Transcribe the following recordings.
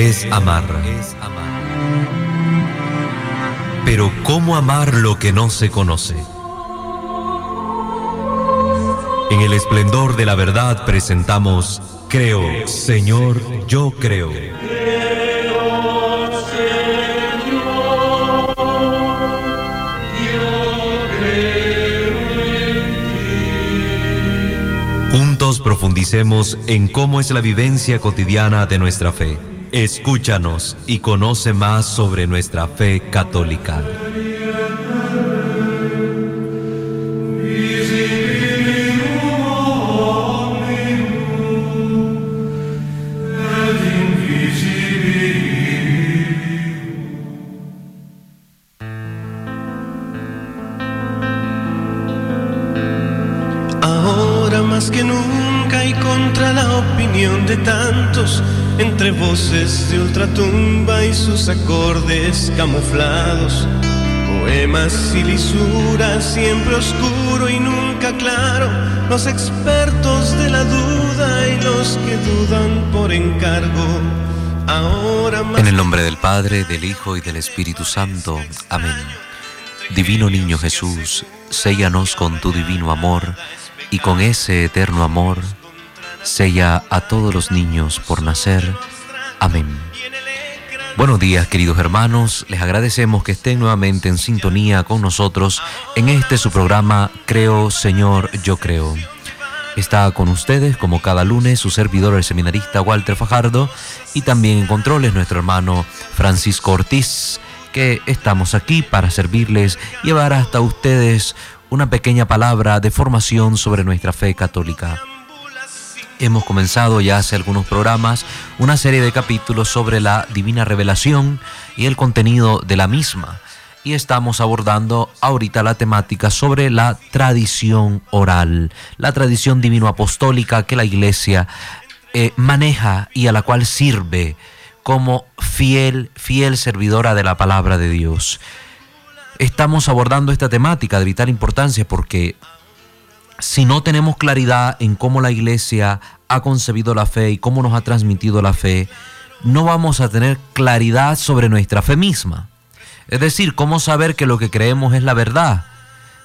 es amar. Pero ¿cómo amar lo que no se conoce? En el esplendor de la verdad presentamos Creo, Señor, yo creo. Juntos profundicemos en cómo es la vivencia cotidiana de nuestra fe. Escúchanos y conoce más sobre nuestra fe católica. Siempre oscuro y nunca claro, los expertos de la duda y los que dudan por encargo. Ahora En el nombre del Padre, del Hijo y del Espíritu Santo. Amén. Divino Niño Jesús, séllanos con tu divino amor y con ese eterno amor, sella a todos los niños por nacer. Amén. Buenos días queridos hermanos, les agradecemos que estén nuevamente en sintonía con nosotros en este su programa Creo Señor, yo creo. Está con ustedes como cada lunes su servidor el seminarista Walter Fajardo y también en controles nuestro hermano Francisco Ortiz, que estamos aquí para servirles llevar hasta ustedes una pequeña palabra de formación sobre nuestra fe católica. Hemos comenzado ya hace algunos programas una serie de capítulos sobre la divina revelación y el contenido de la misma. Y estamos abordando ahorita la temática sobre la tradición oral, la tradición divino-apostólica que la Iglesia eh, maneja y a la cual sirve como fiel, fiel servidora de la palabra de Dios. Estamos abordando esta temática de vital importancia porque si no tenemos claridad en cómo la iglesia ha concebido la fe y cómo nos ha transmitido la fe, no vamos a tener claridad sobre nuestra fe misma. Es decir, cómo saber que lo que creemos es la verdad.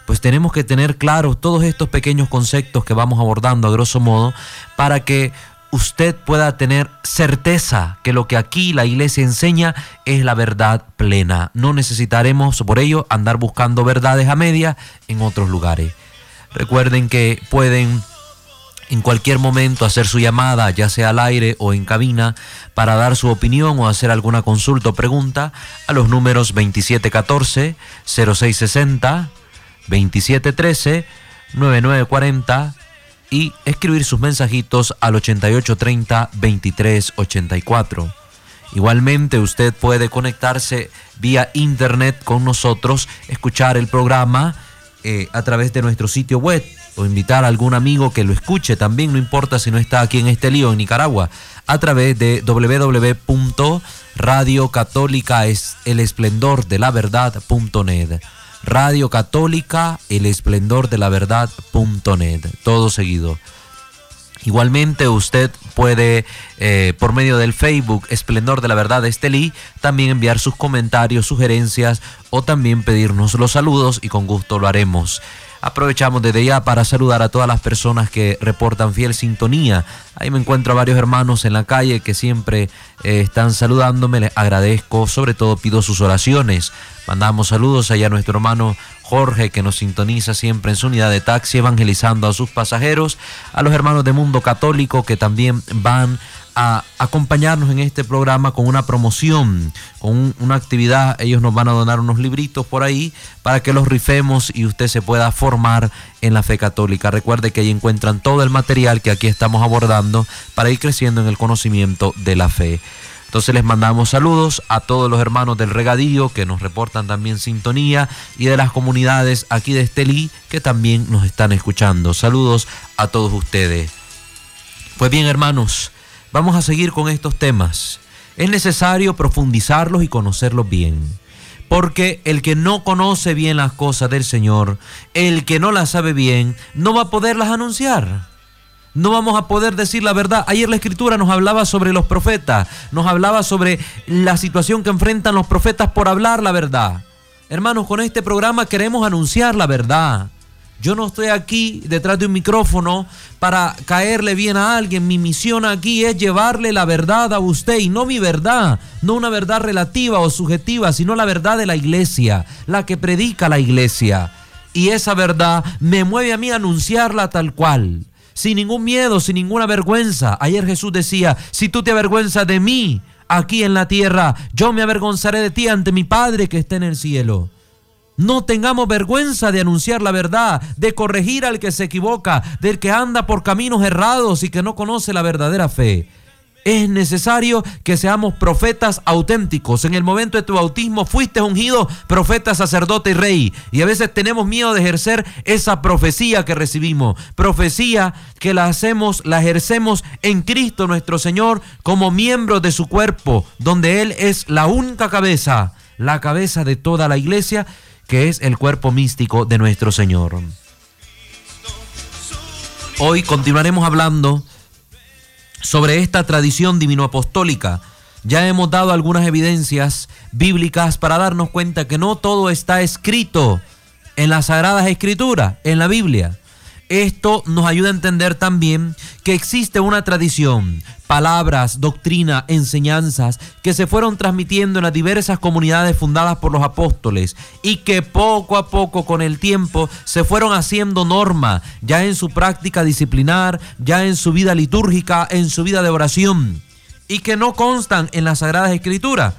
Pues tenemos que tener claros todos estos pequeños conceptos que vamos abordando a grosso modo para que usted pueda tener certeza que lo que aquí la iglesia enseña es la verdad plena. No necesitaremos por ello andar buscando verdades a media en otros lugares. Recuerden que pueden en cualquier momento hacer su llamada, ya sea al aire o en cabina, para dar su opinión o hacer alguna consulta o pregunta a los números 2714-0660, 2713-9940 y escribir sus mensajitos al 8830-2384. Igualmente usted puede conectarse vía internet con nosotros, escuchar el programa eh, a través de nuestro sitio web o invitar a algún amigo que lo escuche también, no importa si no está aquí en este lío en Nicaragua, a través de www.radiocatólica Radio Católica, el esplendor de la verdad.net. Todo seguido. Igualmente usted puede, eh, por medio del Facebook Esplendor de la Verdad de Estelí, también enviar sus comentarios, sugerencias o también pedirnos los saludos y con gusto lo haremos. Aprovechamos desde ya para saludar a todas las personas que reportan fiel sintonía. Ahí me encuentro a varios hermanos en la calle que siempre eh, están saludándome. Les agradezco, sobre todo pido sus oraciones. Mandamos saludos allá a nuestro hermano Jorge que nos sintoniza siempre en su unidad de taxi evangelizando a sus pasajeros. A los hermanos de Mundo Católico que también van a acompañarnos en este programa con una promoción, con una actividad. Ellos nos van a donar unos libritos por ahí para que los rifemos y usted se pueda formar en la fe católica. Recuerde que ahí encuentran todo el material que aquí estamos abordando para ir creciendo en el conocimiento de la fe. Entonces les mandamos saludos a todos los hermanos del regadío que nos reportan también sintonía y de las comunidades aquí de Estelí que también nos están escuchando. Saludos a todos ustedes. Pues bien hermanos, Vamos a seguir con estos temas. Es necesario profundizarlos y conocerlos bien. Porque el que no conoce bien las cosas del Señor, el que no las sabe bien, no va a poderlas anunciar. No vamos a poder decir la verdad. Ayer la escritura nos hablaba sobre los profetas, nos hablaba sobre la situación que enfrentan los profetas por hablar la verdad. Hermanos, con este programa queremos anunciar la verdad. Yo no estoy aquí detrás de un micrófono para caerle bien a alguien. Mi misión aquí es llevarle la verdad a usted y no mi verdad, no una verdad relativa o subjetiva, sino la verdad de la iglesia, la que predica la iglesia. Y esa verdad me mueve a mí a anunciarla tal cual sin ningún miedo, sin ninguna vergüenza. Ayer Jesús decía, si tú te avergüenzas de mí aquí en la tierra, yo me avergonzaré de ti ante mi Padre que está en el cielo. No tengamos vergüenza de anunciar la verdad, de corregir al que se equivoca, del que anda por caminos errados y que no conoce la verdadera fe. Es necesario que seamos profetas auténticos. En el momento de tu bautismo fuiste ungido profeta, sacerdote y rey. Y a veces tenemos miedo de ejercer esa profecía que recibimos. Profecía que la hacemos, la ejercemos en Cristo nuestro Señor como miembros de su cuerpo, donde Él es la única cabeza, la cabeza de toda la iglesia, que es el cuerpo místico de nuestro Señor. Hoy continuaremos hablando sobre esta tradición divino-apostólica. Ya hemos dado algunas evidencias bíblicas para darnos cuenta que no todo está escrito en las Sagradas Escrituras, en la Biblia. Esto nos ayuda a entender también que existe una tradición, palabras, doctrina, enseñanzas que se fueron transmitiendo en las diversas comunidades fundadas por los apóstoles y que poco a poco con el tiempo se fueron haciendo norma ya en su práctica disciplinar, ya en su vida litúrgica, en su vida de oración y que no constan en las Sagradas Escrituras.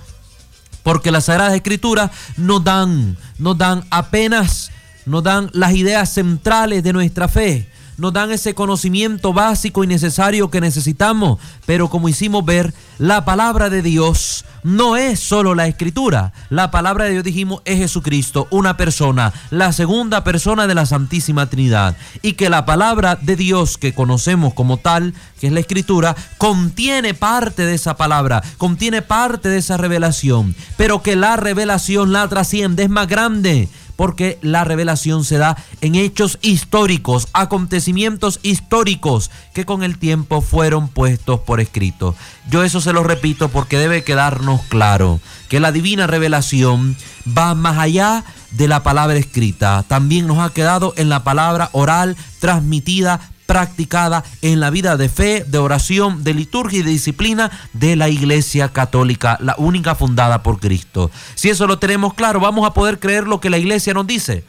Porque las Sagradas Escrituras nos dan, nos dan apenas nos dan las ideas centrales de nuestra fe, nos dan ese conocimiento básico y necesario que necesitamos. Pero como hicimos ver, la palabra de Dios no es solo la escritura. La palabra de Dios, dijimos, es Jesucristo, una persona, la segunda persona de la Santísima Trinidad. Y que la palabra de Dios que conocemos como tal, que es la escritura, contiene parte de esa palabra, contiene parte de esa revelación. Pero que la revelación la trasciende, es más grande porque la revelación se da en hechos históricos, acontecimientos históricos que con el tiempo fueron puestos por escrito. Yo eso se lo repito porque debe quedarnos claro que la divina revelación va más allá de la palabra escrita, también nos ha quedado en la palabra oral transmitida practicada en la vida de fe, de oración, de liturgia y de disciplina de la Iglesia Católica, la única fundada por Cristo. Si eso lo tenemos claro, vamos a poder creer lo que la Iglesia nos dice.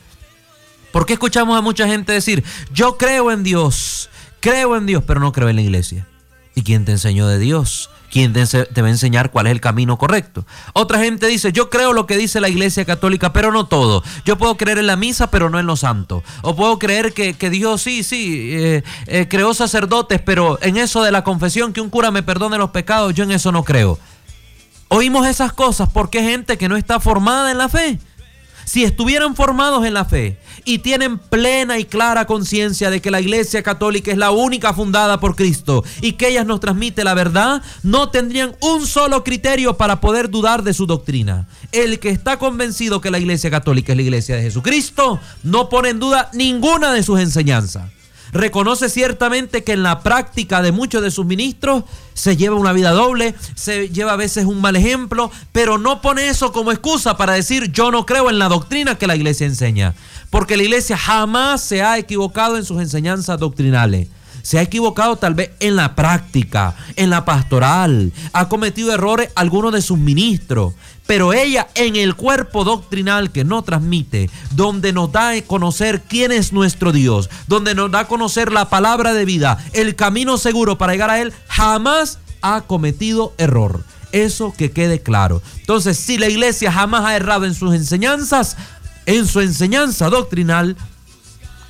¿Por qué escuchamos a mucha gente decir, yo creo en Dios, creo en Dios, pero no creo en la Iglesia? ¿Y quién te enseñó de Dios? ¿Quién te, va a enseñar cuál es el camino correcto? Otra gente dice, yo creo lo que dice la Iglesia Católica, pero no todo. Yo puedo creer en la misa, pero no en los santos. O puedo creer que, Dios sí, sí, eh, eh, creó sacerdotes, pero en eso de la confesión, que un cura me perdone los pecados, yo en eso no creo. Oímos esas cosas porque gente que no está formada en la fe. Si estuvieran formados en la fe y tienen plena y clara conciencia de que la Iglesia Católica es la única fundada por Cristo y que ella nos transmite la verdad, no tendrían un solo criterio para poder dudar de su doctrina. El que está convencido que la Iglesia Católica es la Iglesia de Jesucristo no pone en duda ninguna de sus enseñanzas. Reconoce ciertamente que en la práctica de muchos de sus ministros se lleva una vida doble, se lleva a veces un mal ejemplo, pero no pone eso como excusa para decir yo no creo en la doctrina que la iglesia enseña. Porque la iglesia jamás se ha equivocado en sus enseñanzas doctrinales se ha equivocado tal vez en la práctica, en la pastoral, ha cometido errores algunos de sus ministros, pero ella en el cuerpo doctrinal que no transmite, donde nos da a conocer quién es nuestro Dios, donde nos da a conocer la palabra de vida, el camino seguro para llegar a Él, jamás ha cometido error. Eso que quede claro. Entonces, si la iglesia jamás ha errado en sus enseñanzas, en su enseñanza doctrinal,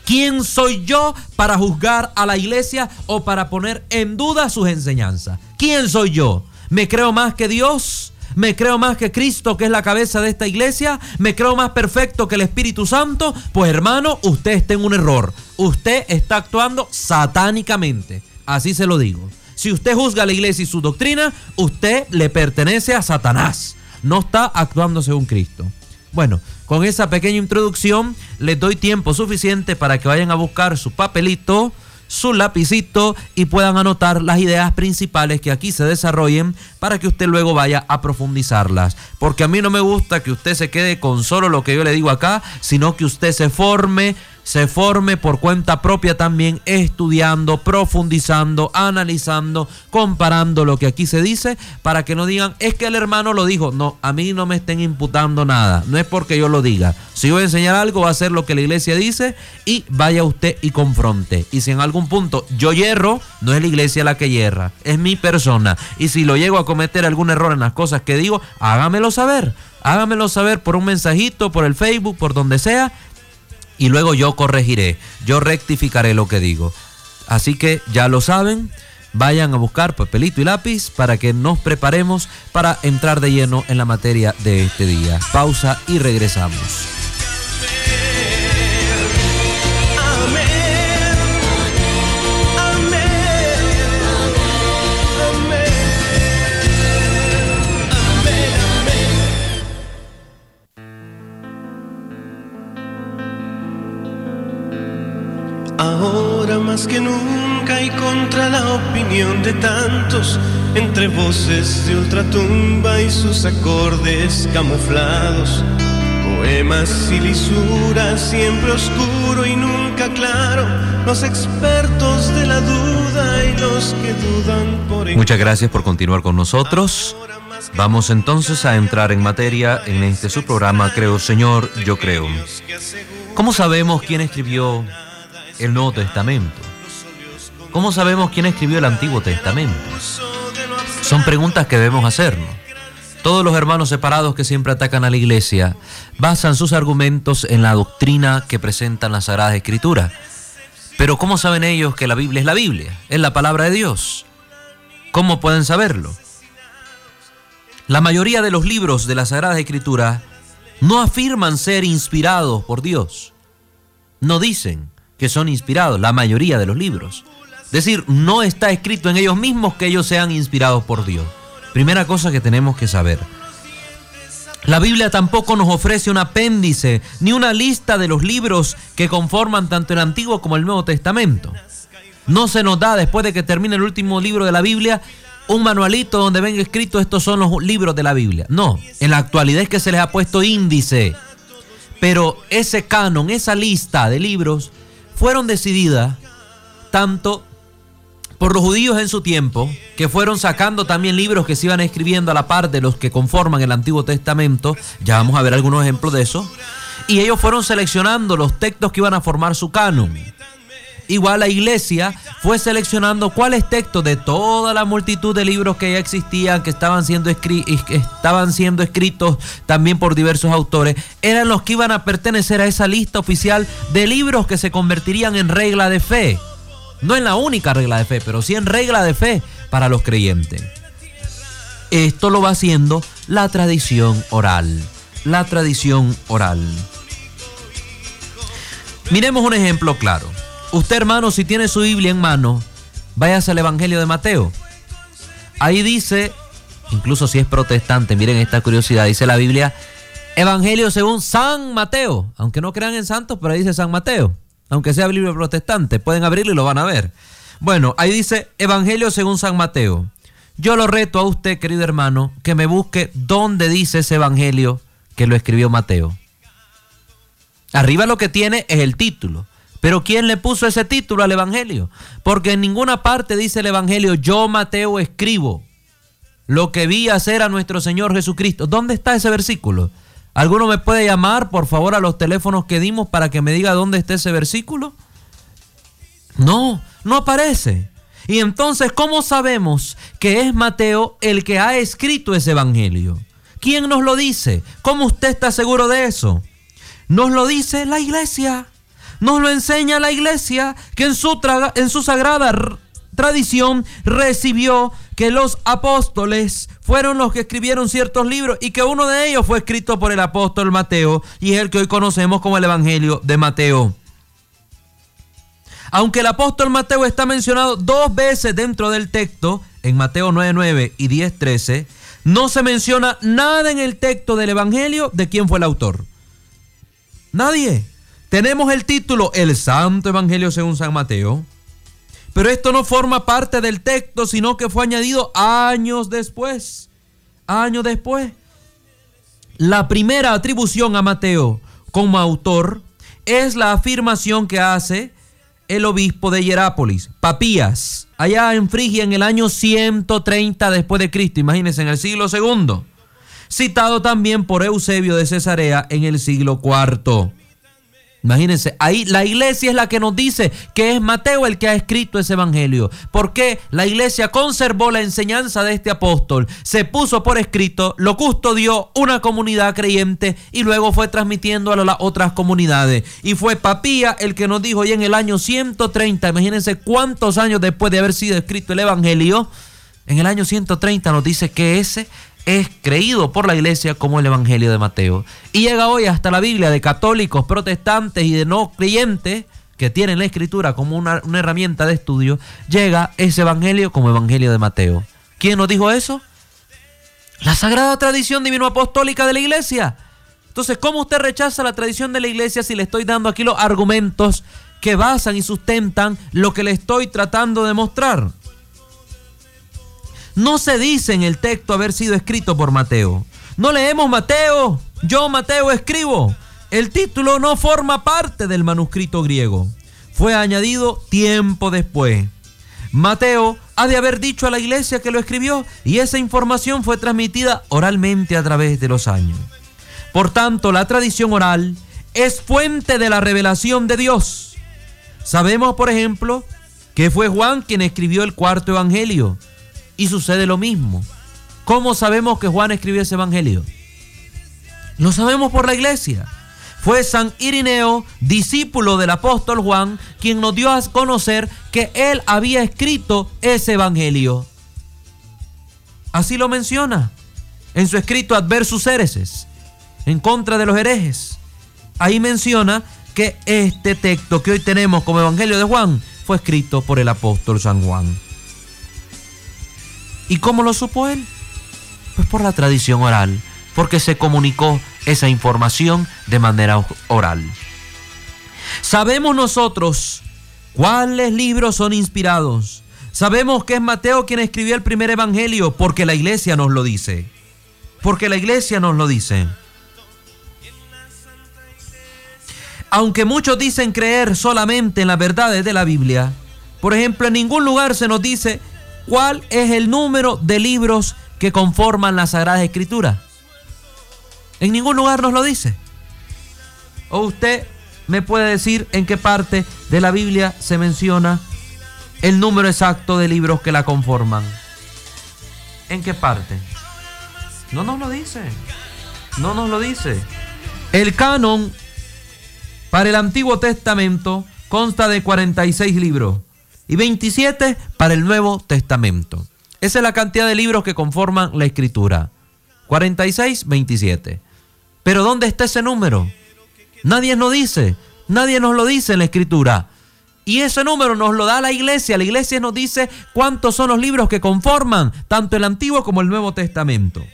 ¿Quién soy yo para juzgar a la iglesia o para poner en duda sus enseñanzas? ¿Quién soy yo? ¿Me creo más que Dios? ¿Me creo más que Cristo, que es la cabeza de esta iglesia? ¿Me creo más perfecto que el Espíritu Santo? Pues hermano, usted está en un error. Usted está actuando satánicamente. Así se lo digo. Si usted juzga a la iglesia y su doctrina, usted le pertenece a Satanás. No está actuando según Cristo. Bueno, con esa pequeña introducción les doy tiempo suficiente para que vayan a buscar su papelito, su lapicito y puedan anotar las ideas principales que aquí se desarrollen para que usted luego vaya a profundizarlas. Porque a mí no me gusta que usted se quede con solo lo que yo le digo acá, sino que usted se forme se forme por cuenta propia también estudiando, profundizando, analizando, comparando lo que aquí se dice para que no digan, es que el hermano lo dijo. No, a mí no me estén imputando nada, no es porque yo lo diga. Si voy a enseñar algo, va a ser lo que la iglesia dice y vaya usted y confronte. Y si en algún punto yo hierro, no es la iglesia la que hierra, es mi persona. Y si lo llego a cometer algún error en las cosas que digo, hágamelo saber. Hágamelo saber por un mensajito, por el Facebook, por donde sea, y luego yo corregiré, yo rectificaré lo que digo. Así que ya lo saben, vayan a buscar papelito y lápiz para que nos preparemos para entrar de lleno en la materia de este día. Pausa y regresamos. Ahora más que nunca y contra la opinión de tantos, entre voces de ultratumba y sus acordes camuflados, poemas y lisuras, siempre oscuro y nunca claro, los expertos de la duda y los que dudan por... Muchas gracias por continuar con nosotros. Vamos entonces a entrar en materia en este su programa Creo Señor, yo creo. ¿Cómo sabemos quién escribió el Nuevo Testamento? ¿Cómo sabemos quién escribió el Antiguo Testamento? Son preguntas que debemos hacernos. Todos los hermanos separados que siempre atacan a la iglesia basan sus argumentos en la doctrina que presentan las Sagradas Escrituras. Pero ¿cómo saben ellos que la Biblia es la Biblia? Es la palabra de Dios. ¿Cómo pueden saberlo? La mayoría de los libros de las Sagradas Escrituras no afirman ser inspirados por Dios. No dicen que son inspirados, la mayoría de los libros. Es decir, no está escrito en ellos mismos que ellos sean inspirados por Dios. Primera cosa que tenemos que saber. La Biblia tampoco nos ofrece un apéndice ni una lista de los libros que conforman tanto el Antiguo como el Nuevo Testamento. No se nos da después de que termine el último libro de la Biblia un manualito donde venga escrito estos son los libros de la Biblia. No, en la actualidad es que se les ha puesto índice. Pero ese canon, esa lista de libros, fueron decididas tanto por los judíos en su tiempo, que fueron sacando también libros que se iban escribiendo a la par de los que conforman el Antiguo Testamento, ya vamos a ver algunos ejemplos de eso, y ellos fueron seleccionando los textos que iban a formar su canon. Igual la iglesia fue seleccionando cuáles textos de toda la multitud de libros que ya existían, que estaban siendo, estaban siendo escritos también por diversos autores, eran los que iban a pertenecer a esa lista oficial de libros que se convertirían en regla de fe. No en la única regla de fe, pero sí en regla de fe para los creyentes. Esto lo va haciendo la tradición oral. La tradición oral. Miremos un ejemplo claro. Usted, hermano, si tiene su Biblia en mano, váyase al Evangelio de Mateo. Ahí dice, incluso si es protestante, miren esta curiosidad, dice la Biblia, Evangelio según San Mateo. Aunque no crean en santos, pero ahí dice San Mateo. Aunque sea Biblia protestante, pueden abrirlo y lo van a ver. Bueno, ahí dice Evangelio según San Mateo. Yo lo reto a usted, querido hermano, que me busque dónde dice ese Evangelio que lo escribió Mateo. Arriba lo que tiene es el título. Pero ¿quién le puso ese título al Evangelio? Porque en ninguna parte dice el Evangelio, yo Mateo escribo lo que vi hacer a nuestro Señor Jesucristo. ¿Dónde está ese versículo? ¿Alguno me puede llamar, por favor, a los teléfonos que dimos para que me diga dónde está ese versículo? No, no aparece. Y entonces, ¿cómo sabemos que es Mateo el que ha escrito ese Evangelio? ¿Quién nos lo dice? ¿Cómo usted está seguro de eso? Nos lo dice la iglesia. Nos lo enseña la iglesia que en su, en su sagrada tradición recibió que los apóstoles fueron los que escribieron ciertos libros y que uno de ellos fue escrito por el apóstol Mateo y es el que hoy conocemos como el Evangelio de Mateo. Aunque el apóstol Mateo está mencionado dos veces dentro del texto, en Mateo 9.9 y 10.13, no se menciona nada en el texto del Evangelio de quién fue el autor. Nadie. Tenemos el título El Santo Evangelio según San Mateo, Pero esto no forma parte del texto, sino que fue añadido años después. Años después. La primera atribución a Mateo como autor es la afirmación que hace el obispo de Hierápolis, Papías, allá en Frigia en el año 130 después de Cristo, imagínense, en el siglo segundo, citado también por Eusebio de Cesarea en el siglo cuarto. Imagínense, ahí la iglesia es la que nos dice que es Mateo el que ha escrito ese evangelio. Porque la iglesia conservó la enseñanza de este apóstol, se puso por escrito, lo custodió una comunidad creyente y luego fue transmitiendo a las otras comunidades. Y fue Papía el que nos dijo, y en el año 130, imagínense cuántos años después de haber sido escrito el evangelio, en el año 130 nos dice que ese es creído por la iglesia como el Evangelio de Mateo. Y llega hoy hasta la Biblia de católicos, protestantes y de no creyentes que tienen la escritura como una, herramienta de estudio, llega ese Evangelio como Evangelio de Mateo. ¿Quién nos dijo eso? La sagrada tradición divino-apostólica de la iglesia. Entonces, ¿cómo usted rechaza la tradición de la iglesia si le estoy dando aquí los argumentos que basan y sustentan lo que le estoy tratando de mostrar? No se dice en el texto haber sido escrito por Mateo. No leemos Mateo, yo Mateo escribo. El título no forma parte del manuscrito griego. Fue añadido tiempo después. Mateo ha de haber dicho a la iglesia que lo escribió y esa información fue transmitida oralmente a través de los años. Por tanto, la tradición oral es fuente de la revelación de Dios. Sabemos, por ejemplo, que fue Juan quien escribió el cuarto evangelio y sucede lo mismo. ¿Cómo sabemos que Juan escribió ese evangelio? Lo sabemos por la iglesia. Fue San Irineo, discípulo del apóstol Juan, quien nos dio a conocer que él había escrito ese evangelio. Así lo menciona en su escrito Adversus Hereses, en contra de los herejes. Ahí menciona que este texto que hoy tenemos como evangelio de Juan fue escrito por el apóstol San Juan. ¿Y cómo lo supo él? Pues por la tradición oral, porque se comunicó esa información de manera oral. Sabemos nosotros cuáles libros son inspirados. Sabemos que es Mateo quien escribió el primer evangelio porque la iglesia nos lo dice. Porque la iglesia nos lo dice. Aunque muchos dicen creer solamente en las verdades de la Biblia, por ejemplo, en ningún lugar se nos dice ¿Cuál es el número de libros que conforman la Sagrada Escritura? En ningún lugar nos lo dice. O usted me puede decir en qué parte de la Biblia se menciona el número exacto de libros que la conforman. ¿En qué parte? No nos lo dice. No nos lo dice. El canon para el Antiguo Testamento consta de 46 libros y 27 para el Nuevo Testamento. Esa es la cantidad de libros que conforman la escritura. 46, 27. Pero ¿dónde está ese número? Nadie nos dice, nadie nos lo dice en la escritura. Y ese número nos lo da la iglesia. La iglesia nos dice cuántos son los libros que conforman tanto el Antiguo como el Nuevo Testamento.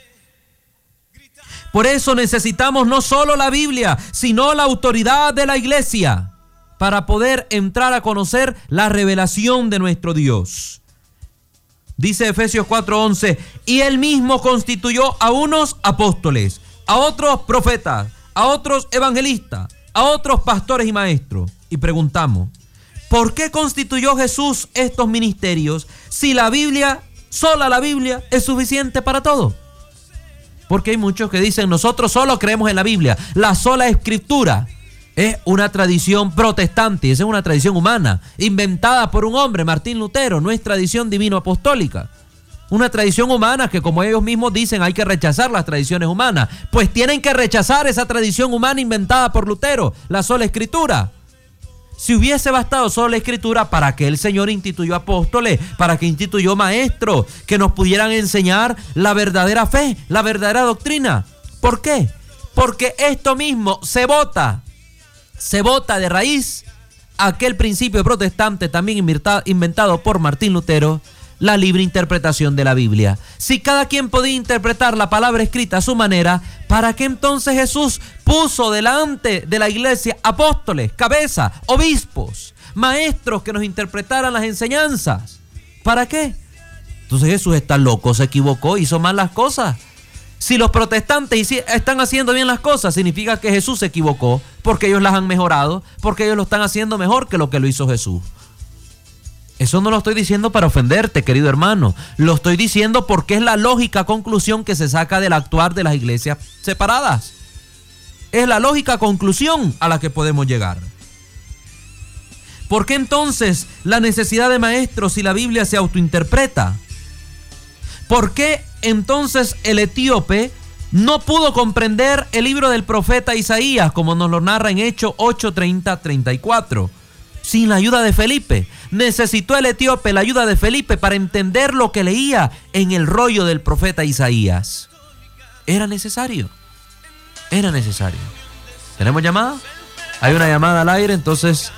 Por eso necesitamos no solo la Biblia, sino la autoridad de la iglesia para poder entrar a conocer la revelación de nuestro Dios. Dice Efesios 4:11, y él mismo constituyó a unos apóstoles, a otros profetas, a otros evangelistas, a otros pastores y maestros. Y preguntamos, ¿por qué constituyó Jesús estos ministerios si la Biblia, sola la Biblia, es suficiente para todo? Porque hay muchos que dicen, nosotros solo creemos en la Biblia, la sola escritura es una tradición protestante, esa es una tradición humana, inventada por un hombre, Martín Lutero, no es tradición divino-apostólica. Una tradición humana que como ellos mismos dicen hay que rechazar las tradiciones humanas. Pues tienen que rechazar esa tradición humana inventada por Lutero, la sola escritura. Si hubiese bastado solo la escritura, ¿para que el Señor instituyó apóstoles? ¿Para que instituyó maestros que nos pudieran enseñar la verdadera fe, la verdadera doctrina? ¿Por qué? Porque esto mismo se vota se bota de raíz aquel principio protestante también inventado por Martín Lutero, la libre interpretación de la Biblia. Si cada quien podía interpretar la palabra escrita a su manera, ¿para qué entonces Jesús puso delante de la iglesia apóstoles, cabezas, obispos, maestros que nos interpretaran las enseñanzas? ¿Para qué? Entonces Jesús está loco, se equivocó, hizo mal las cosas. Si los protestantes están haciendo bien las cosas, significa que Jesús se equivocó, porque ellos las han mejorado, porque ellos lo están haciendo mejor que lo que lo hizo Jesús. Eso no lo estoy diciendo para ofenderte, querido hermano. Lo estoy diciendo porque es la lógica conclusión que se saca del actuar de las iglesias separadas. Es la lógica conclusión a la que podemos llegar. ¿Por qué entonces la necesidad de maestros si la Biblia se autointerpreta? ¿Por qué entonces el etíope no pudo comprender el libro del profeta Isaías como nos lo narra en Hechos 8:30-34? Sin la ayuda de Felipe. Necesitó el etíope la ayuda de Felipe para entender lo que leía en el rollo del profeta Isaías. Era necesario. Era necesario. ¿Tenemos llamada? Hay una llamada al aire, entonces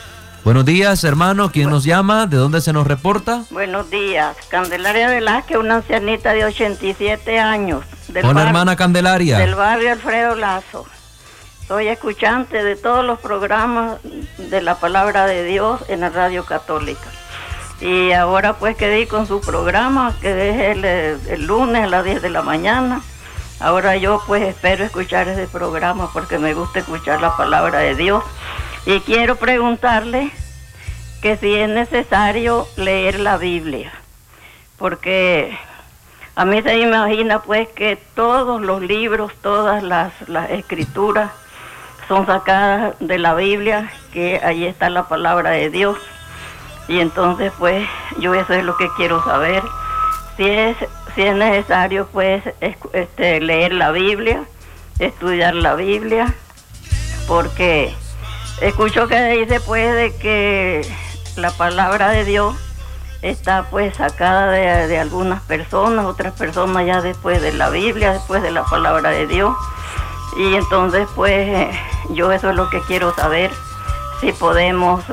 Buenos días, hermano. ¿Quién nos llama? ¿De dónde se nos reporta? Buenos días. Candelaria Velázquez, una ancianita de 87 años. Hola, hermana Candelaria. Del barrio Alfredo Lazo. Soy escuchante de todos los programas de la palabra de Dios en la radio católica. Y ahora pues quedé con su programa, que es el, el lunes a las 10 de la mañana. Ahora yo pues espero escuchar ese programa porque me gusta escuchar la palabra de Dios y quiero preguntarle que si es necesario leer la Biblia, porque a mí se imagina pues que todos los libros, todas las, escrituras son sacadas de la Biblia, que ahí está la palabra de Dios. Y entonces pues yo eso es lo que quiero saber. Si es, si es necesario pues este, leer la Biblia, estudiar la Biblia, porque Escucho que dice pues de que la palabra de Dios está pues sacada de, algunas personas, otras personas ya después de la Biblia, después de la palabra de Dios. Y entonces pues yo eso es lo que quiero saber, si podemos,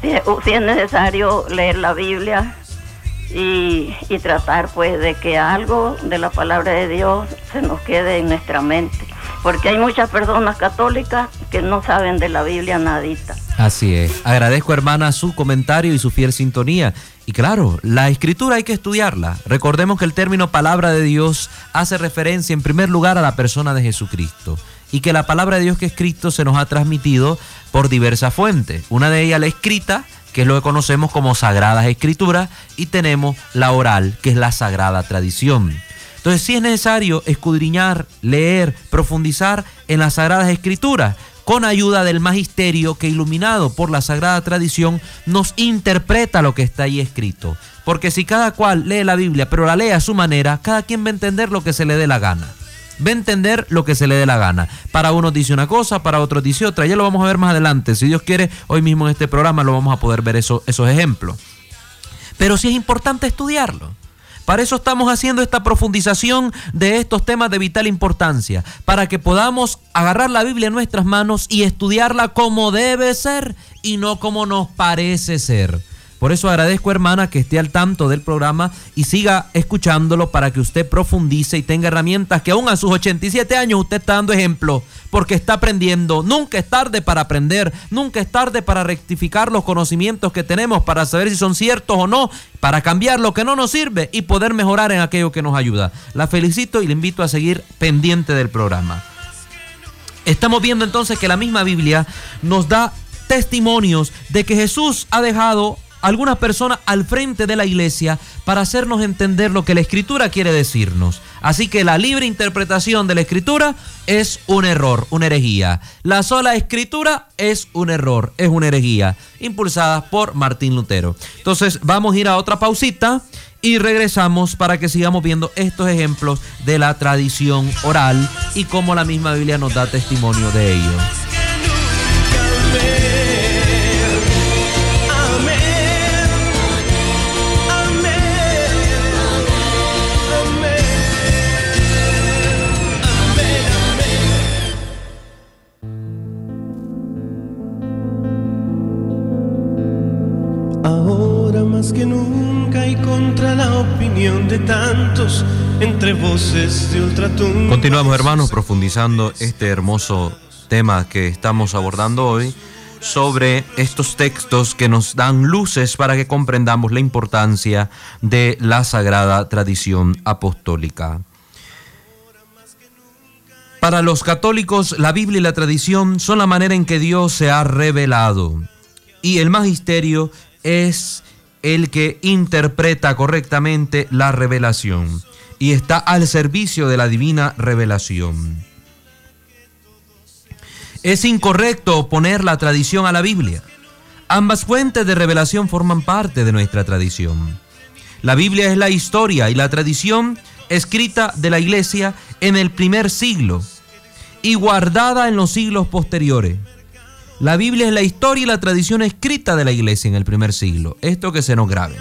si, es necesario leer la Biblia y, y tratar pues de que algo de la palabra de Dios se nos quede en nuestra mente porque hay muchas personas católicas que no saben de la Biblia nadita. Así es. Agradezco, hermana, su comentario y su fiel sintonía. Y claro, la escritura hay que estudiarla. Recordemos que el término palabra de Dios hace referencia en primer lugar a la persona de Jesucristo y que la palabra de Dios que es Cristo se nos ha transmitido por diversas fuentes. Una de ellas la escrita, que es lo que conocemos como sagradas escrituras, y tenemos la oral, que es la sagrada tradición. Entonces sí es necesario escudriñar, leer, profundizar en las Sagradas Escrituras con ayuda del magisterio que iluminado por la sagrada tradición nos interpreta lo que está ahí escrito. Porque si cada cual lee la Biblia pero la lee a su manera, cada quien va a entender lo que se le dé la gana. Va a entender lo que se le dé la gana. Para unos dice una cosa, para otros dice otra. Ya lo vamos a ver más adelante. Si Dios quiere, hoy mismo en este programa lo vamos a poder ver esos ejemplos. Pero sí es importante estudiarlo. Para eso estamos haciendo esta profundización de estos temas de vital importancia, para que podamos agarrar la Biblia en nuestras manos y estudiarla como debe ser y no como nos parece ser. Por eso agradezco, hermana, que esté al tanto del programa y siga escuchándolo para que usted profundice y tenga herramientas que aún a sus 87 años usted está dando ejemplo, porque está aprendiendo. Nunca es tarde para aprender, nunca es tarde para rectificar los conocimientos que tenemos, para saber si son ciertos o no, para cambiar lo que no nos sirve y poder mejorar en aquello que nos ayuda. La felicito y le invito a seguir pendiente del programa. Estamos viendo entonces que la misma Biblia nos da testimonios de que Jesús ha dejado algunas personas al frente de la iglesia para hacernos entender lo que la escritura quiere decirnos. Así que la libre interpretación de la escritura es un error, una herejía. La sola escritura es un error, es una herejía, impulsada por Martín Lutero. Entonces vamos a ir a otra pausita y regresamos para que sigamos viendo estos ejemplos de la tradición oral y cómo la misma Biblia nos da testimonio de ello. Ahora más que nunca y contra la opinión de tantos, entre voces de ultratumba. Continuamos hermanos profundizando este hermoso tema que estamos abordando hoy sobre estos textos que nos dan luces para que comprendamos la importancia de la sagrada tradición apostólica. Para los católicos, la Biblia y la tradición son la manera en que Dios se ha revelado y el magisterio es el que interpreta correctamente la revelación y está al servicio de la divina revelación. Es incorrecto oponer la tradición a la Biblia. Ambas fuentes de revelación forman parte de nuestra tradición. La Biblia es la historia y la tradición escrita de la iglesia en el primer siglo y guardada en los siglos posteriores. La Biblia es la historia y la tradición escrita de la iglesia en el primer siglo. Esto que se nos grabe.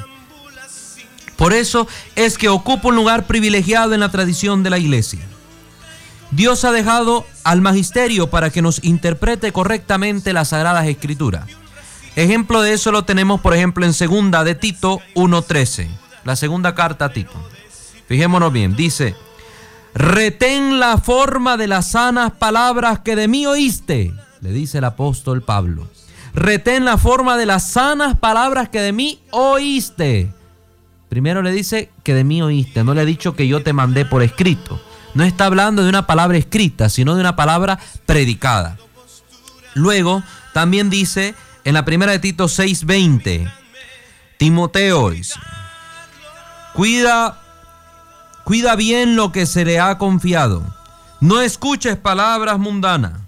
Por eso es que ocupa un lugar privilegiado en la tradición de la iglesia. Dios ha dejado al magisterio para que nos interprete correctamente las sagradas escrituras. Ejemplo de eso lo tenemos, por ejemplo, en segunda de Tito 1.13, la segunda carta a Tito. Fijémonos bien, dice, retén la forma de las sanas palabras que de mí oíste le dice el apóstol Pablo. Retén la forma de las sanas palabras que de mí oíste. Primero le dice que de mí oíste, no le ha dicho que yo te mandé por escrito. No está hablando de una palabra escrita, sino de una palabra predicada. Luego también dice en la primera de Tito 6:20, Timoteo cuida, cuida bien lo que se le ha confiado. No escuches palabras mundanas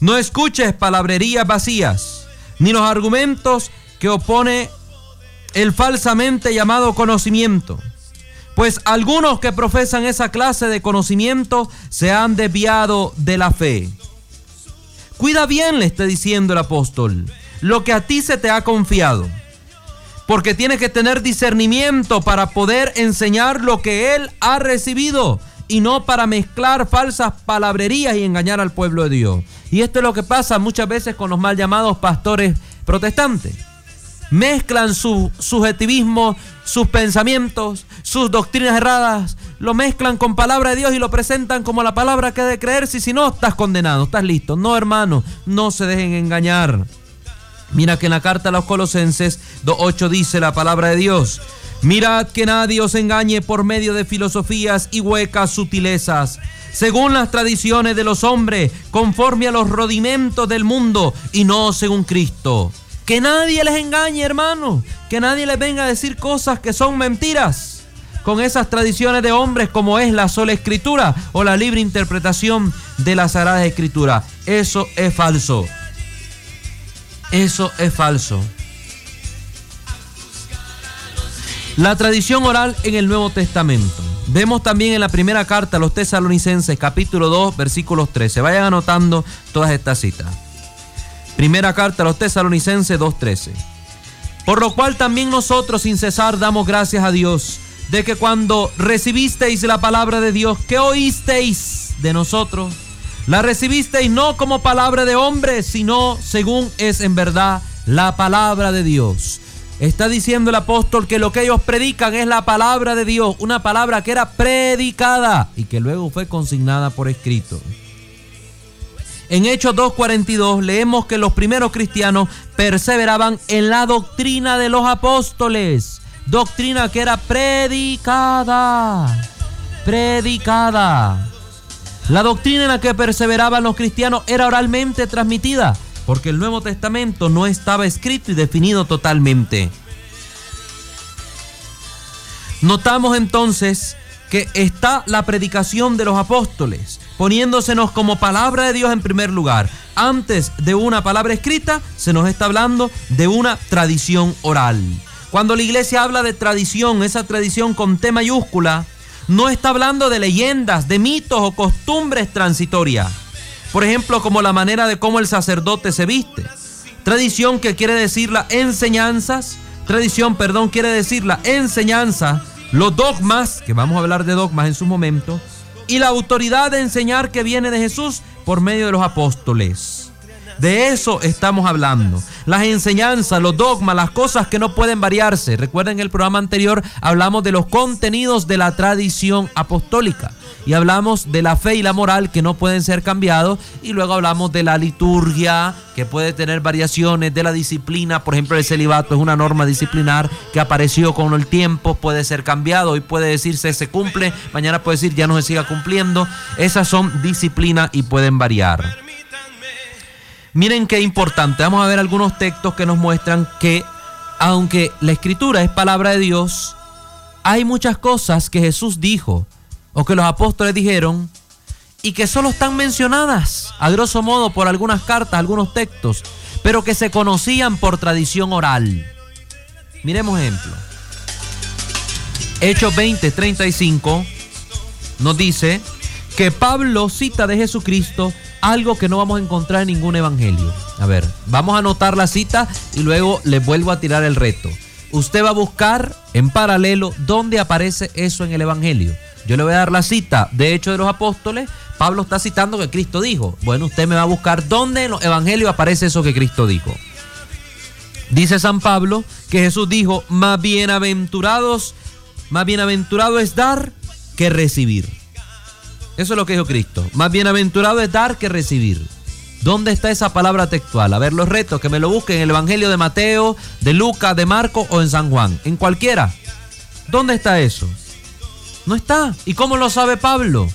no escuches palabrerías vacías, ni los argumentos que opone el falsamente llamado conocimiento. Pues algunos que profesan esa clase de conocimiento se han desviado de la fe. Cuida bien, le está diciendo el apóstol, lo que a ti se te ha confiado. Porque tienes que tener discernimiento para poder enseñar lo que él ha recibido y no para mezclar falsas palabrerías y engañar al pueblo de Dios. Y esto es lo que pasa muchas veces con los mal llamados pastores protestantes. Mezclan su subjetivismo, sus pensamientos, sus doctrinas erradas, lo mezclan con palabra de Dios y lo presentan como la palabra que ha de creerse y si no, estás condenado, estás listo. No, hermano, no se dejen engañar. Mira que en la carta a los Colosenses 2.8 dice la palabra de Dios. Mirad que nadie os engañe por medio de filosofías y huecas sutilezas, según las tradiciones de los hombres, conforme a los rudimentos del mundo y no según Cristo. Que nadie les engañe, hermano, que nadie les venga a decir cosas que son mentiras con esas tradiciones de hombres como es la sola escritura o la libre interpretación de la Sagrada Escritura. Eso es falso. Eso es falso. La tradición oral en el Nuevo Testamento. Vemos también en la primera carta a los tesalonicenses, capítulo 2, versículos 13. Vayan anotando todas estas citas. Primera carta a los tesalonicenses 2.13. Por lo cual también nosotros sin cesar damos gracias a Dios de que cuando recibisteis la palabra de Dios, que oísteis de nosotros, la recibisteis no como palabra de hombre, sino según es en verdad la palabra de Dios Está diciendo el apóstol que lo que ellos predican es la palabra de Dios, una palabra que era predicada y que luego fue consignada por escrito. En Hechos 2.42 leemos que los primeros cristianos perseveraban en la doctrina de los apóstoles, doctrina que era predicada, predicada. La doctrina en la que perseveraban los cristianos era oralmente transmitida porque el Nuevo Testamento no estaba escrito y definido totalmente. Notamos entonces que está la predicación de los apóstoles, poniéndosenos como palabra de Dios en primer lugar. Antes de una palabra escrita, se nos está hablando de una tradición oral. Cuando la iglesia habla de tradición, esa tradición con T mayúscula, no está hablando de leyendas, de mitos o costumbres transitorias por ejemplo, como la manera de cómo el sacerdote se viste. Tradición que quiere decir las enseñanzas. Tradición, perdón, quiere decir la enseñanza, los dogmas, que vamos a hablar de dogmas en su momento, y la autoridad de enseñar que viene de Jesús por medio de los apóstoles. De eso estamos hablando. Las enseñanzas, los dogmas, las cosas que no pueden variarse. Recuerden el programa anterior hablamos de los contenidos de la tradición apostólica y hablamos de la fe y la moral que no pueden ser cambiados y luego hablamos de la liturgia que puede tener variaciones, de la disciplina, por ejemplo el celibato es una norma disciplinar que apareció con el tiempo, puede ser cambiado, hoy puede decirse se cumple, mañana puede decir ya no se siga cumpliendo, esas son disciplina y pueden variar. Miren qué importante, vamos a ver algunos textos que nos muestran que aunque la escritura es palabra de Dios, hay muchas cosas que Jesús dijo o que los apóstoles dijeron y que solo están mencionadas, a grosso modo, por algunas cartas, algunos textos, pero que se conocían por tradición oral. Miremos ejemplo. Hechos 20, 35 nos dice que Pablo cita de Jesucristo algo que no vamos a encontrar en ningún evangelio. A ver, vamos a anotar la cita y luego les vuelvo a tirar el reto. Usted va a buscar en paralelo dónde aparece eso en el evangelio. Yo le voy a dar la cita de Hechos de los Apóstoles. Pablo está citando que Cristo dijo. Bueno, usted me va a buscar dónde en los evangelios aparece eso que Cristo dijo. Dice San Pablo que Jesús dijo, más bienaventurados, más bienaventurado es dar que recibir. Eso es lo que dijo Cristo. Más bienaventurado es dar que recibir. ¿Dónde está esa palabra textual? A ver los retos, que me lo busquen en el Evangelio de Mateo, de Lucas, de Marcos o en San Juan. En cualquiera. ¿Dónde está eso? No está. ¿Y cómo lo sabe Pablo?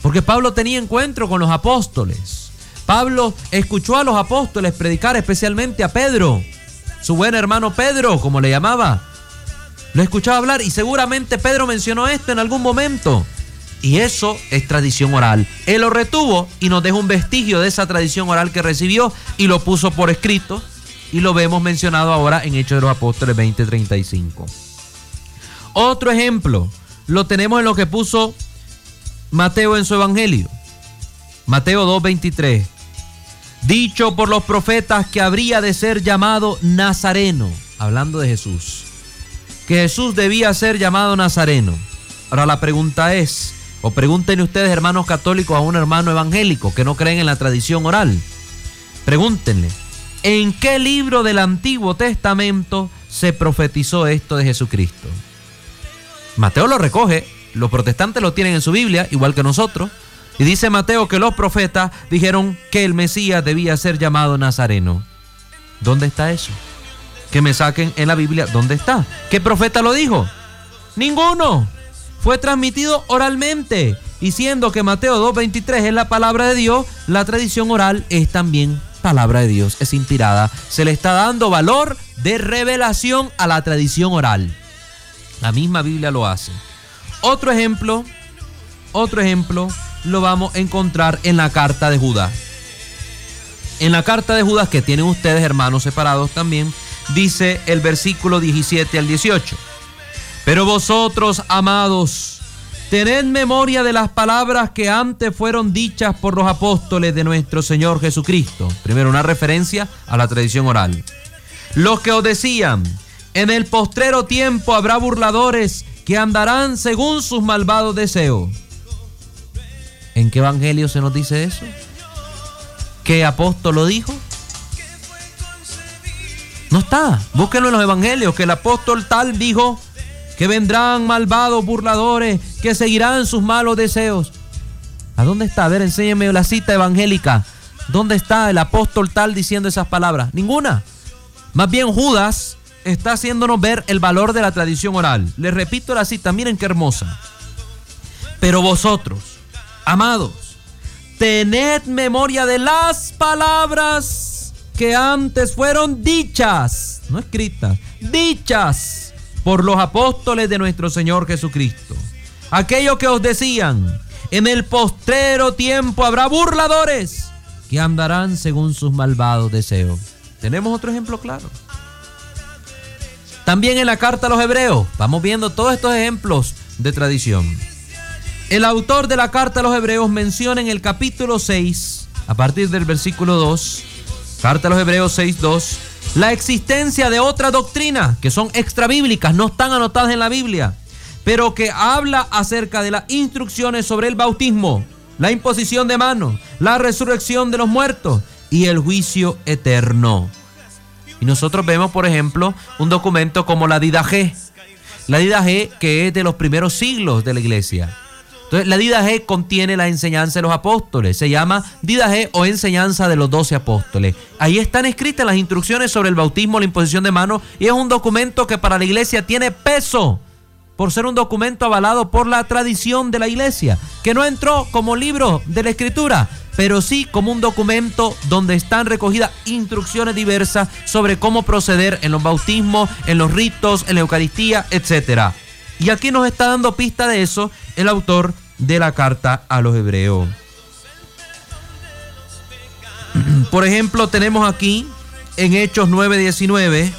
Porque Pablo tenía encuentro con los apóstoles. Pablo escuchó a los apóstoles predicar especialmente a Pedro, su buen hermano Pedro, como le llamaba. Lo escuchaba hablar y seguramente Pedro mencionó esto en algún momento. Y eso es tradición oral. Él lo retuvo y nos deja un vestigio de esa tradición oral que recibió y lo puso por escrito. Y lo vemos mencionado ahora en Hechos de los Apóstoles 20:35. Otro ejemplo, lo tenemos en lo que puso Mateo en su evangelio. Mateo 2.23. Dicho por los profetas que habría de ser llamado Nazareno, hablando de Jesús. Que Jesús debía ser llamado Nazareno. Ahora la pregunta es, o pregúntenle ustedes hermanos católicos a un hermano evangélico que no creen en la tradición oral. Pregúntenle, ¿en qué libro del Antiguo Testamento se profetizó esto de Jesucristo? Mateo lo recoge, los protestantes lo tienen en su Biblia, igual que nosotros. Y dice Mateo que los profetas dijeron que el Mesías debía ser llamado Nazareno. ¿Dónde está eso? Que me saquen en la Biblia, ¿dónde está? ¿Qué profeta lo dijo? Ninguno. Fue transmitido oralmente. Y siendo que Mateo 2.23 es la palabra de Dios, la tradición oral es también palabra de Dios, es inspirada. Se le está dando valor de revelación a la tradición oral. La misma Biblia lo hace. Otro ejemplo, otro ejemplo lo vamos a encontrar en la carta de Judas. En la carta de Judas que tienen ustedes hermanos separados también, dice el versículo 17 al 18. Pero vosotros, amados, tened memoria de las palabras que antes fueron dichas por los apóstoles de nuestro Señor Jesucristo. Primero una referencia a la tradición oral. Los que os decían, en el postrero tiempo habrá burladores que andarán según sus malvados deseos. ¿En qué evangelio se nos dice eso? ¿Qué apóstol lo dijo? No está. Búsquenlo en los evangelios que el apóstol tal dijo que vendrán malvados burladores que seguirán sus malos deseos. ¿A dónde está? A ver, enséñeme la cita evangélica. ¿Dónde está el apóstol tal diciendo esas palabras? Ninguna. Más bien Judas está haciéndonos ver el valor de la tradición oral. Les repito la cita, miren qué hermosa. Pero vosotros, amados, tened memoria de las palabras que antes fueron dichas, no escritas, dichas por los apóstoles de nuestro Señor Jesucristo. Aquellos que os decían, en el postrero tiempo habrá burladores que andarán según sus malvados deseos. Tenemos otro ejemplo claro. También en la carta a los hebreos, vamos viendo todos estos ejemplos de tradición. El autor de la carta a los hebreos menciona en el capítulo 6, a partir del versículo 2, carta a los hebreos 6.2, la existencia de otra doctrina que son extrabíblicas, no están anotadas en la Biblia, pero que habla acerca de las instrucciones sobre el bautismo, la imposición de manos, la resurrección de los muertos, y el juicio eterno. Y nosotros vemos, por ejemplo, un documento como la Didaje. La Didaje que es de los primeros siglos de la iglesia. Entonces, la Didaje contiene la enseñanza de los apóstoles. Se llama Didaje o enseñanza de los doce apóstoles. Ahí están escritas las instrucciones sobre el bautismo, la imposición de manos. Y es un documento que para la iglesia tiene peso por ser un documento avalado por la tradición de la iglesia, que no entró como libro de la escritura, pero sí como un documento donde están recogidas instrucciones diversas sobre cómo proceder en los bautismos, en los ritos, en la Eucaristía, etc. Y aquí nos está dando pista de eso el autor de la carta a los hebreos. Por ejemplo, tenemos aquí en Hechos 9:19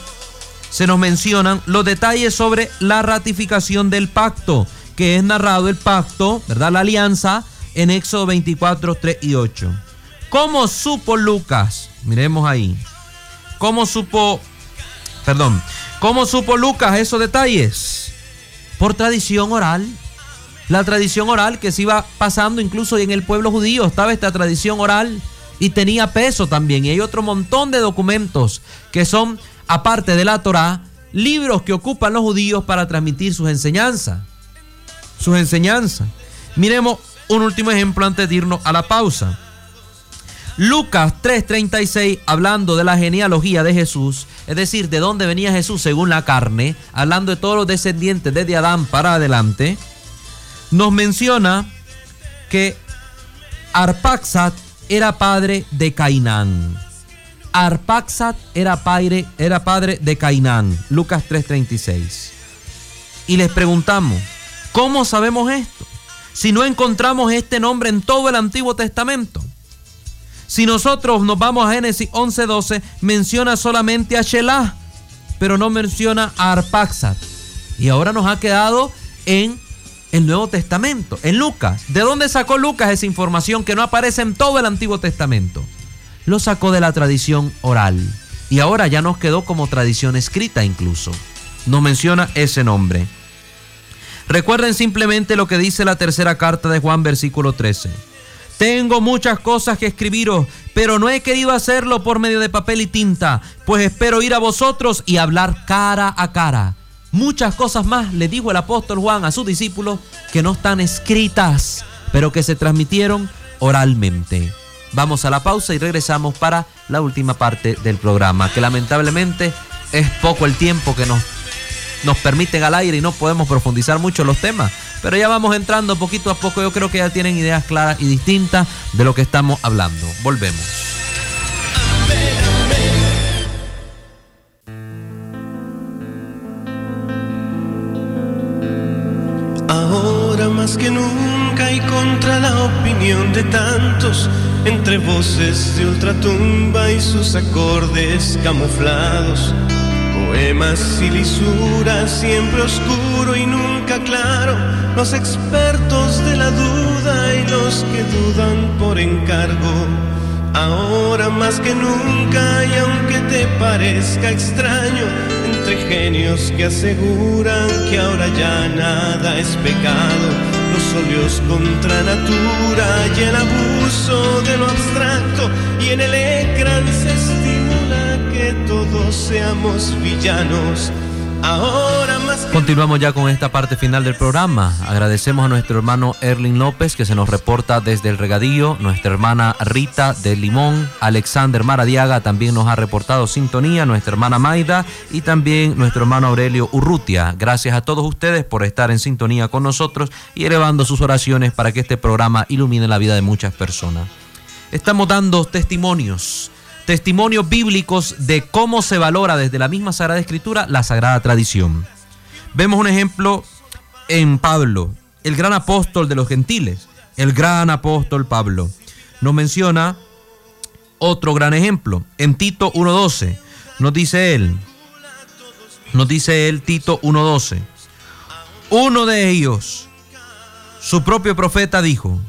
se nos mencionan los detalles sobre la ratificación del pacto, que es narrado el pacto, ¿verdad? La alianza en Éxodo 24, 3 y 8. ¿Cómo supo Lucas? Miremos ahí. ¿Cómo supo, perdón, cómo supo Lucas esos detalles? Por tradición oral. La tradición oral que se iba pasando incluso en el pueblo judío, estaba esta tradición oral y tenía peso también. Y hay otro montón de documentos que son aparte de la Torá, libros que ocupan los judíos para transmitir sus enseñanzas. Sus enseñanzas. Miremos un último ejemplo antes de irnos a la pausa. Lucas 3:36, hablando de la genealogía de Jesús, es decir, de dónde venía Jesús según la carne, hablando de todos los descendientes desde Adán para adelante, nos menciona que Arpaxat era padre de Cainán. Arpaxat era padre, era padre de Cainán, Lucas 3:36. Y les preguntamos, ¿cómo sabemos esto? Si no encontramos este nombre en todo el Antiguo Testamento. Si nosotros nos vamos a Génesis 11:12, menciona solamente a Shelah, pero no menciona a Arpaxat. Y ahora nos ha quedado en el Nuevo Testamento, en Lucas. ¿De dónde sacó Lucas esa información que no aparece en todo el Antiguo Testamento? lo sacó de la tradición oral y ahora ya nos quedó como tradición escrita incluso. Nos menciona ese nombre. Recuerden simplemente lo que dice la tercera carta de Juan versículo 13. Tengo muchas cosas que escribiros, pero no he querido hacerlo por medio de papel y tinta, pues espero ir a vosotros y hablar cara a cara. Muchas cosas más le dijo el apóstol Juan a sus discípulos que no están escritas, pero que se transmitieron oralmente. Vamos a la pausa y regresamos para la última parte del programa, que lamentablemente es poco el tiempo que nos, nos permiten al aire y no podemos profundizar mucho los temas. Pero ya vamos entrando poquito a poco, yo creo que ya tienen ideas claras y distintas de lo que estamos hablando. Volvemos. Ahora más que nunca y contra la opinión de tantos entre voces de ultratumba y sus acordes camuflados. Poemas y lisuras, siempre oscuro y nunca claro. Los expertos de la duda y los que dudan por encargo. Ahora más que nunca, y aunque te parezca extraño, entre genios que aseguran que ahora ya nada es pecado los óleos contra natura y el abuso de lo abstracto y en el ecran se todos seamos villanos Ahora más Continuamos ya con esta parte final del programa. Agradecemos a nuestro hermano Erling López que se nos reporta desde el regadío, nuestra hermana Rita de Limón, Alexander Maradiaga también nos ha reportado sintonía, nuestra hermana Maida y también nuestro hermano Aurelio Urrutia. Gracias a todos ustedes por estar en sintonía con nosotros y elevando sus oraciones para que este programa ilumine la vida de muchas personas. Estamos dando testimonios testimonios bíblicos de cómo se valora desde la misma Sagrada Escritura la Sagrada Tradición. Vemos un ejemplo en Pablo, el gran apóstol de los gentiles, el gran apóstol Pablo. Nos menciona otro gran ejemplo en Tito 1.12. Nos dice él, nos dice él Tito 1.12. Uno de ellos, su propio profeta dijo,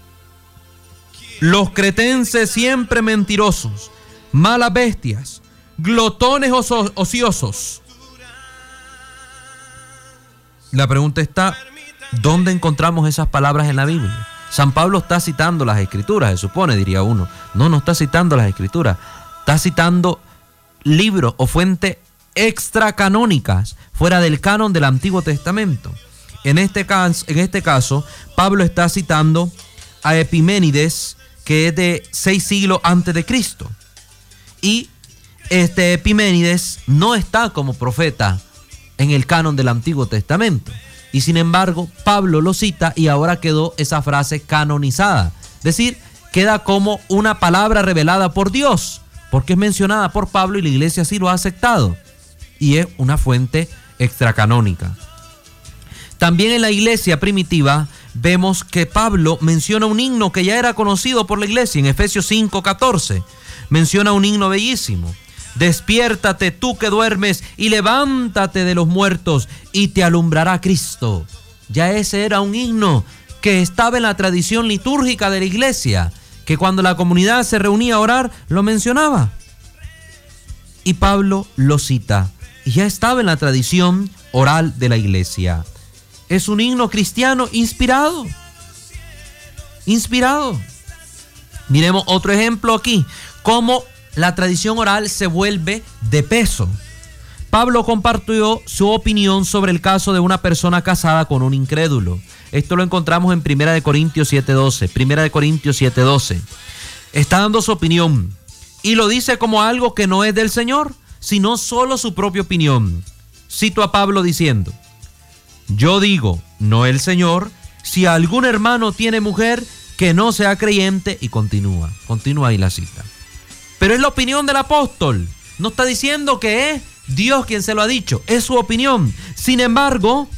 los cretenses siempre mentirosos malas bestias, glotones ociosos. La pregunta está, ¿dónde encontramos esas palabras en la Biblia? San Pablo está citando las escrituras, se supone, diría uno. No, no está citando las escrituras. Está citando libros o fuentes extracanónicas, fuera del canon del Antiguo Testamento. En este, caso, en este caso, Pablo está citando a Epiménides, que es de seis siglos antes de Cristo. Y este Epiménides no está como profeta en el canon del Antiguo Testamento. Y sin embargo, Pablo lo cita y ahora quedó esa frase canonizada. Es decir, queda como una palabra revelada por Dios, porque es mencionada por Pablo y la iglesia sí lo ha aceptado. Y es una fuente extracanónica. También en la iglesia primitiva vemos que Pablo menciona un himno que ya era conocido por la iglesia en Efesios 5:14. Menciona un himno bellísimo. Despiértate tú que duermes y levántate de los muertos y te alumbrará Cristo. Ya ese era un himno que estaba en la tradición litúrgica de la iglesia, que cuando la comunidad se reunía a orar lo mencionaba. Y Pablo lo cita, y ya estaba en la tradición oral de la iglesia. Es un himno cristiano inspirado. Inspirado. Miremos otro ejemplo aquí, cómo la tradición oral se vuelve de peso. Pablo compartió su opinión sobre el caso de una persona casada con un incrédulo. Esto lo encontramos en 1 Corintios 7:12. 1 Corintios 7:12. Está dando su opinión y lo dice como algo que no es del Señor, sino solo su propia opinión. Cito a Pablo diciendo, yo digo, no el Señor, si algún hermano tiene mujer que no sea creyente y continúa, continúa ahí la cita. Pero es la opinión del apóstol, no está diciendo que es Dios quien se lo ha dicho, es su opinión. Sin embargo,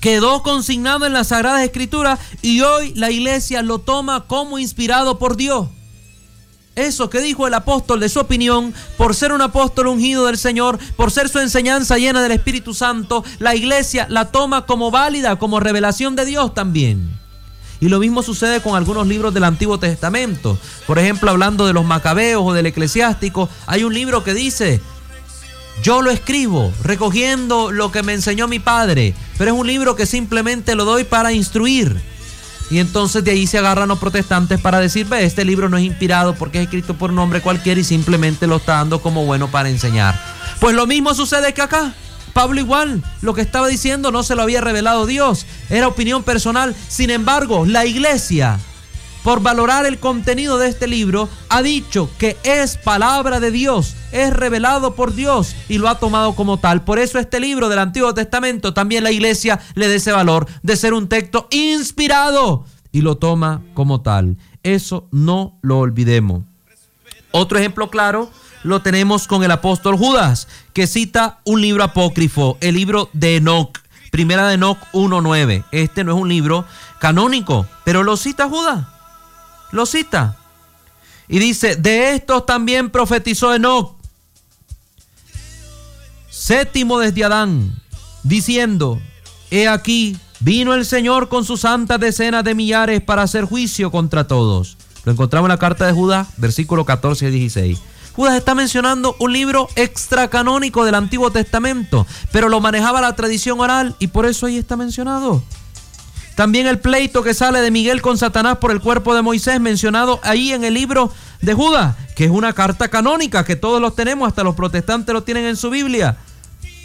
quedó consignado en la Sagrada Escritura y hoy la iglesia lo toma como inspirado por Dios. Eso que dijo el apóstol de su opinión, por ser un apóstol ungido del Señor, por ser su enseñanza llena del Espíritu Santo, la iglesia la toma como válida, como revelación de Dios también. Y lo mismo sucede con algunos libros del Antiguo Testamento. Por ejemplo, hablando de los macabeos o del eclesiástico, hay un libro que dice, yo lo escribo recogiendo lo que me enseñó mi padre, pero es un libro que simplemente lo doy para instruir. Y entonces de ahí se agarran los protestantes para decir, ve, este libro no es inspirado porque es escrito por un hombre cualquiera y simplemente lo está dando como bueno para enseñar. Pues lo mismo sucede que acá. Pablo igual, lo que estaba diciendo no se lo había revelado Dios, era opinión personal. Sin embargo, la iglesia, por valorar el contenido de este libro, ha dicho que es palabra de Dios, es revelado por Dios y lo ha tomado como tal. Por eso este libro del Antiguo Testamento también la iglesia le da ese valor de ser un texto inspirado y lo toma como tal. Eso no lo olvidemos. Otro ejemplo claro lo tenemos con el apóstol Judas, que cita un libro apócrifo, el libro de Enoch, primera de Enoch 1.9. Este no es un libro canónico, pero lo cita Judas. Lo cita. Y dice, de estos también profetizó Enoch, séptimo desde Adán, diciendo, he aquí, vino el Señor con sus santas decenas de millares para hacer juicio contra todos. Lo encontramos en la carta de Judas, versículo 14 y 16. Judas está mencionando un libro extracanónico del Antiguo Testamento, pero lo manejaba la tradición oral y por eso ahí está mencionado. También el pleito que sale de Miguel con Satanás por el cuerpo de Moisés, mencionado ahí en el libro de Judas, que es una carta canónica que todos los tenemos, hasta los protestantes lo tienen en su Biblia.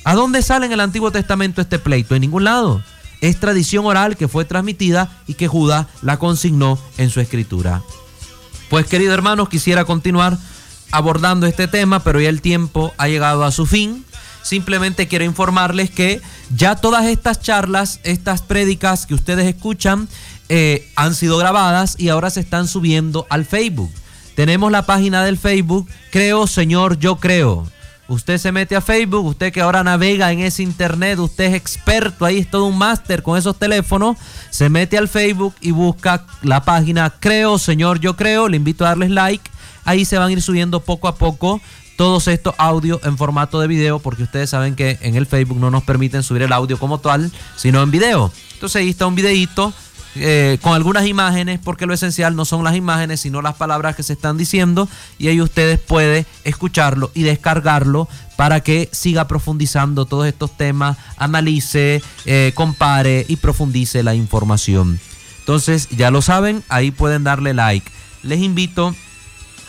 ¿A dónde sale en el Antiguo Testamento este pleito? En ningún lado. Es tradición oral que fue transmitida y que Judas la consignó en su escritura. Pues queridos hermanos, quisiera continuar abordando este tema, pero ya el tiempo ha llegado a su fin. Simplemente quiero informarles que ya todas estas charlas, estas prédicas que ustedes escuchan, eh, han sido grabadas y ahora se están subiendo al Facebook. Tenemos la página del Facebook, Creo Señor, yo creo. Usted se mete a Facebook, usted que ahora navega en ese internet, usted es experto, ahí es todo un máster con esos teléfonos, se mete al Facebook y busca la página Creo Señor, yo creo, le invito a darles like Ahí se van a ir subiendo poco a poco todos estos audios en formato de video, porque ustedes saben que en el Facebook no nos permiten subir el audio como tal, sino en video. Entonces ahí está un videito eh, con algunas imágenes, porque lo esencial no son las imágenes, sino las palabras que se están diciendo, y ahí ustedes pueden escucharlo y descargarlo para que siga profundizando todos estos temas, analice, eh, compare y profundice la información. Entonces, ya lo saben, ahí pueden darle like. Les invito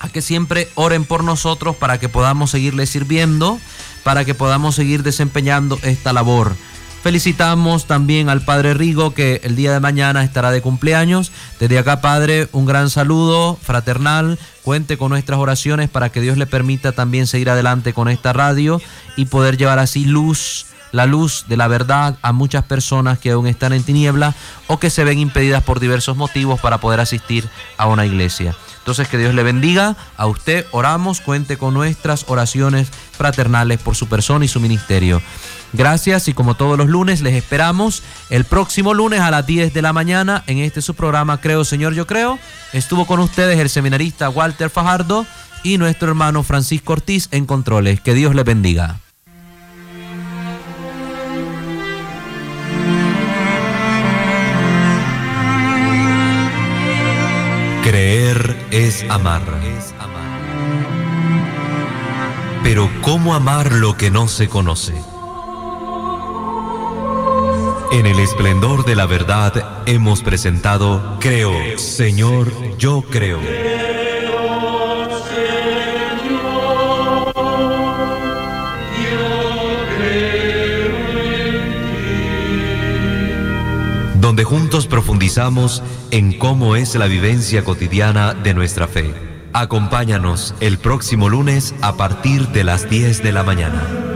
a que siempre oren por nosotros para que podamos seguirles sirviendo, para que podamos seguir desempeñando esta labor. Felicitamos también al Padre Rigo que el día de mañana estará de cumpleaños. Desde acá, Padre, un gran saludo fraternal. Cuente con nuestras oraciones para que Dios le permita también seguir adelante con esta radio y poder llevar así luz, la luz de la verdad a muchas personas que aún están en tiniebla o que se ven impedidas por diversos motivos para poder asistir a una iglesia. Entonces que Dios le bendiga a usted, oramos, cuente con nuestras oraciones fraternales por su persona y su ministerio. Gracias y como todos los lunes les esperamos el próximo lunes a las 10 de la mañana en este su programa Creo Señor Yo Creo. Estuvo con ustedes el seminarista Walter Fajardo y nuestro hermano Francisco Ortiz en Controles. Que Dios les bendiga. Creer es amar. Pero ¿cómo amar lo que no se conoce? En el esplendor de la verdad hemos presentado Creo, Señor, yo creo. Donde juntos profundizamos en cómo es la vivencia cotidiana de nuestra fe. Acompáñanos el próximo lunes a partir de las 10 de la mañana.